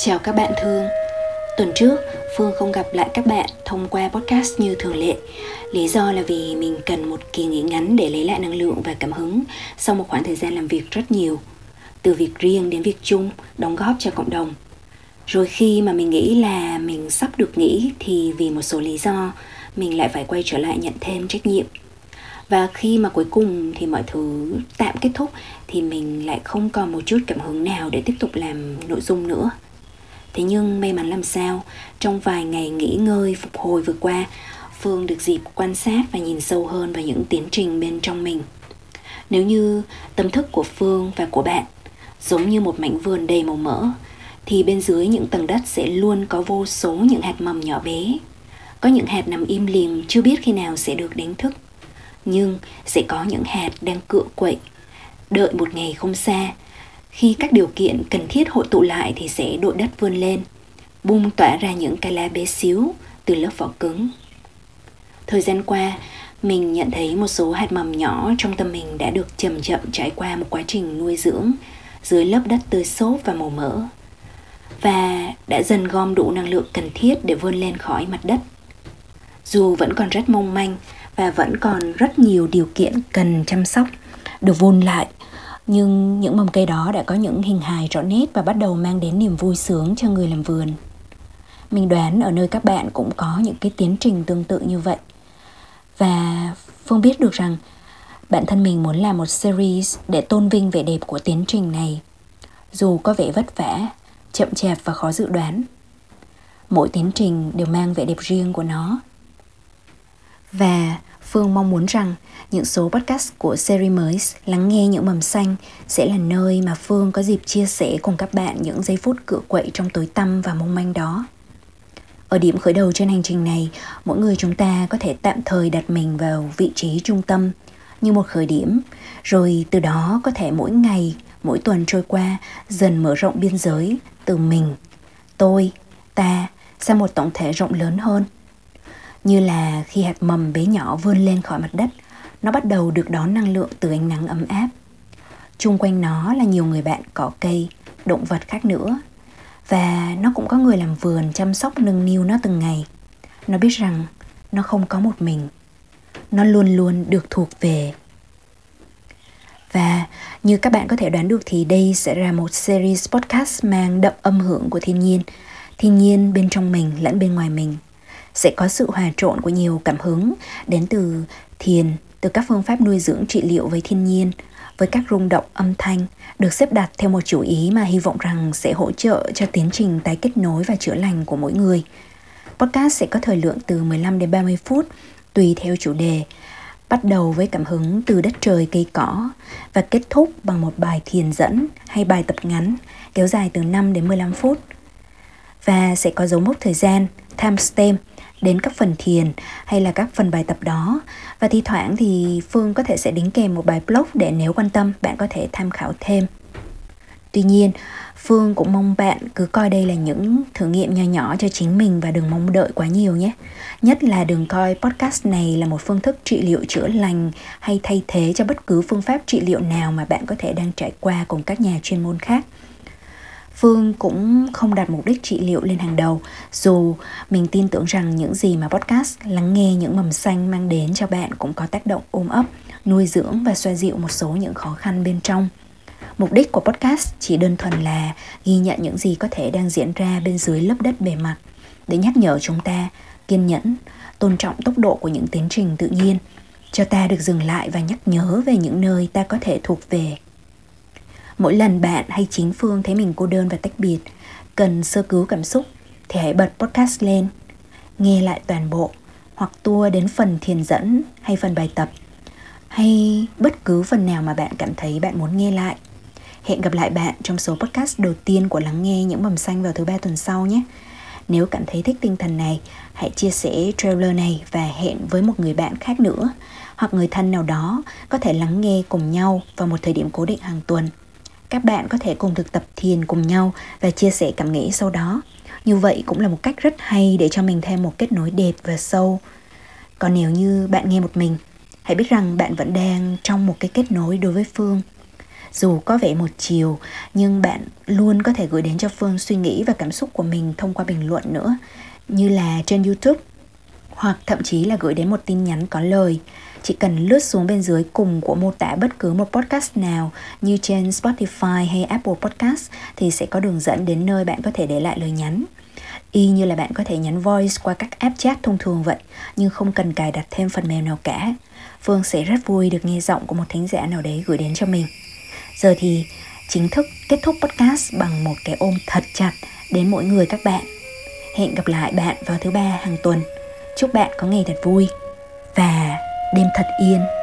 Chào các bạn thương. Tuần trước Phương không gặp lại các bạn thông qua podcast như thường lệ. Lý do là vì mình cần một kỳ nghỉ ngắn để lấy lại năng lượng và cảm hứng Sau một khoảng thời gian làm việc rất nhiều Từ việc riêng đến việc chung, đóng góp cho cộng đồng. Rồi khi mà mình nghĩ là mình sắp được nghỉ Thì vì một số lý do mình lại phải quay trở lại nhận thêm trách nhiệm. Và khi mà cuối cùng thì mọi thứ tạm kết thúc thì mình lại không còn một chút cảm hứng nào để tiếp tục làm nội dung nữa thế nhưng may mắn làm sao, trong vài ngày nghỉ ngơi phục hồi vừa qua, phương được dịp quan sát và nhìn sâu hơn vào những tiến trình bên trong mình. Nếu như tâm thức của phương và của bạn giống như một mảnh vườn đầy màu mỡ, thì bên dưới những tầng đất sẽ luôn có vô số những hạt mầm nhỏ bé. Có những hạt nằm im lìm, chưa biết khi nào sẽ được đánh thức. Nhưng sẽ có những hạt đang cựa quậy, đợi một ngày không xa khi các điều kiện cần thiết hội tụ lại thì sẽ đội đất vươn lên, bung tỏa ra những cái lá bé xíu từ lớp vỏ cứng. Thời gian qua, mình nhận thấy một số hạt mầm nhỏ trong tâm mình đã được chậm chậm trải qua một quá trình nuôi dưỡng dưới lớp đất tươi xốp và màu mỡ và đã dần gom đủ năng lượng cần thiết để vươn lên khỏi mặt đất. Dù vẫn còn rất mong manh và vẫn còn rất nhiều điều kiện cần chăm sóc được vun lại nhưng những mầm cây đó đã có những hình hài rõ nét và bắt đầu mang đến niềm vui sướng cho người làm vườn. Mình đoán ở nơi các bạn cũng có những cái tiến trình tương tự như vậy. Và phương biết được rằng bản thân mình muốn làm một series để tôn vinh vẻ đẹp của tiến trình này. Dù có vẻ vất vả, chậm chạp và khó dự đoán, mỗi tiến trình đều mang vẻ đẹp riêng của nó và Phương mong muốn rằng những số podcast của series mới Lắng nghe những mầm xanh sẽ là nơi mà Phương có dịp chia sẻ cùng các bạn những giây phút cựa quậy trong tối tăm và mong manh đó. Ở điểm khởi đầu trên hành trình này, mỗi người chúng ta có thể tạm thời đặt mình vào vị trí trung tâm như một khởi điểm, rồi từ đó có thể mỗi ngày, mỗi tuần trôi qua dần mở rộng biên giới từ mình, tôi, ta sang một tổng thể rộng lớn hơn – như là khi hạt mầm bé nhỏ vươn lên khỏi mặt đất, nó bắt đầu được đón năng lượng từ ánh nắng ấm áp. Trung quanh nó là nhiều người bạn cỏ cây, động vật khác nữa. Và nó cũng có người làm vườn chăm sóc nâng niu nó từng ngày. Nó biết rằng nó không có một mình. Nó luôn luôn được thuộc về. Và như các bạn có thể đoán được thì đây sẽ là một series podcast mang đậm âm hưởng của thiên nhiên. Thiên nhiên bên trong mình lẫn bên ngoài mình sẽ có sự hòa trộn của nhiều cảm hứng đến từ thiền, từ các phương pháp nuôi dưỡng trị liệu với thiên nhiên, với các rung động âm thanh được xếp đặt theo một chủ ý mà hy vọng rằng sẽ hỗ trợ cho tiến trình tái kết nối và chữa lành của mỗi người. Podcast sẽ có thời lượng từ 15 đến 30 phút tùy theo chủ đề, bắt đầu với cảm hứng từ đất trời cây cỏ và kết thúc bằng một bài thiền dẫn hay bài tập ngắn kéo dài từ 5 đến 15 phút. Và sẽ có dấu mốc thời gian, timestamp đến các phần thiền hay là các phần bài tập đó và thi thoảng thì Phương có thể sẽ đính kèm một bài blog để nếu quan tâm bạn có thể tham khảo thêm. Tuy nhiên, Phương cũng mong bạn cứ coi đây là những thử nghiệm nhỏ nhỏ cho chính mình và đừng mong đợi quá nhiều nhé. Nhất là đừng coi podcast này là một phương thức trị liệu chữa lành hay thay thế cho bất cứ phương pháp trị liệu nào mà bạn có thể đang trải qua cùng các nhà chuyên môn khác. Phương cũng không đặt mục đích trị liệu lên hàng đầu Dù mình tin tưởng rằng những gì mà podcast lắng nghe những mầm xanh mang đến cho bạn cũng có tác động ôm ấp, nuôi dưỡng và xoa dịu một số những khó khăn bên trong. Mục đích của podcast chỉ đơn thuần là ghi nhận những gì có thể đang diễn ra bên dưới lớp đất bề mặt để nhắc nhở chúng ta kiên nhẫn, tôn trọng tốc độ của những tiến trình tự nhiên cho ta được dừng lại và nhắc nhớ về những nơi ta có thể thuộc về. Mỗi lần bạn hay chính Phương thấy mình cô đơn và tách biệt, cần sơ cứu cảm xúc thì hãy bật podcast lên, nghe lại toàn bộ hoặc tua đến phần thiền dẫn hay phần bài tập hay bất cứ phần nào mà bạn cảm thấy bạn muốn nghe lại. Hẹn gặp lại bạn trong số podcast đầu tiên của Lắng nghe những mầm xanh vào thứ ba tuần sau nhé. Nếu cảm thấy thích tinh thần này, hãy chia sẻ trailer này và hẹn với một người bạn khác nữa hoặc người thân nào đó có thể lắng nghe cùng nhau vào một thời điểm cố định hàng tuần các bạn có thể cùng thực tập thiền cùng nhau và chia sẻ cảm nghĩ sau đó. Như vậy cũng là một cách rất hay để cho mình thêm một kết nối đẹp và sâu. Còn nếu như bạn nghe một mình, hãy biết rằng bạn vẫn đang trong một cái kết nối đối với phương. Dù có vẻ một chiều, nhưng bạn luôn có thể gửi đến cho phương suy nghĩ và cảm xúc của mình thông qua bình luận nữa, như là trên youtube, hoặc thậm chí là gửi đến một tin nhắn có lời chỉ cần lướt xuống bên dưới cùng của mô tả bất cứ một podcast nào như trên Spotify hay Apple Podcast thì sẽ có đường dẫn đến nơi bạn có thể để lại lời nhắn. Y như là bạn có thể nhắn voice qua các app chat thông thường vậy, nhưng không cần cài đặt thêm phần mềm nào cả. Phương sẽ rất vui được nghe giọng của một thính giả nào đấy gửi đến cho mình. Giờ thì chính thức kết thúc podcast bằng một cái ôm thật chặt đến mỗi người các bạn. Hẹn gặp lại bạn vào thứ ba hàng tuần. Chúc bạn có ngày thật vui đêm thật yên.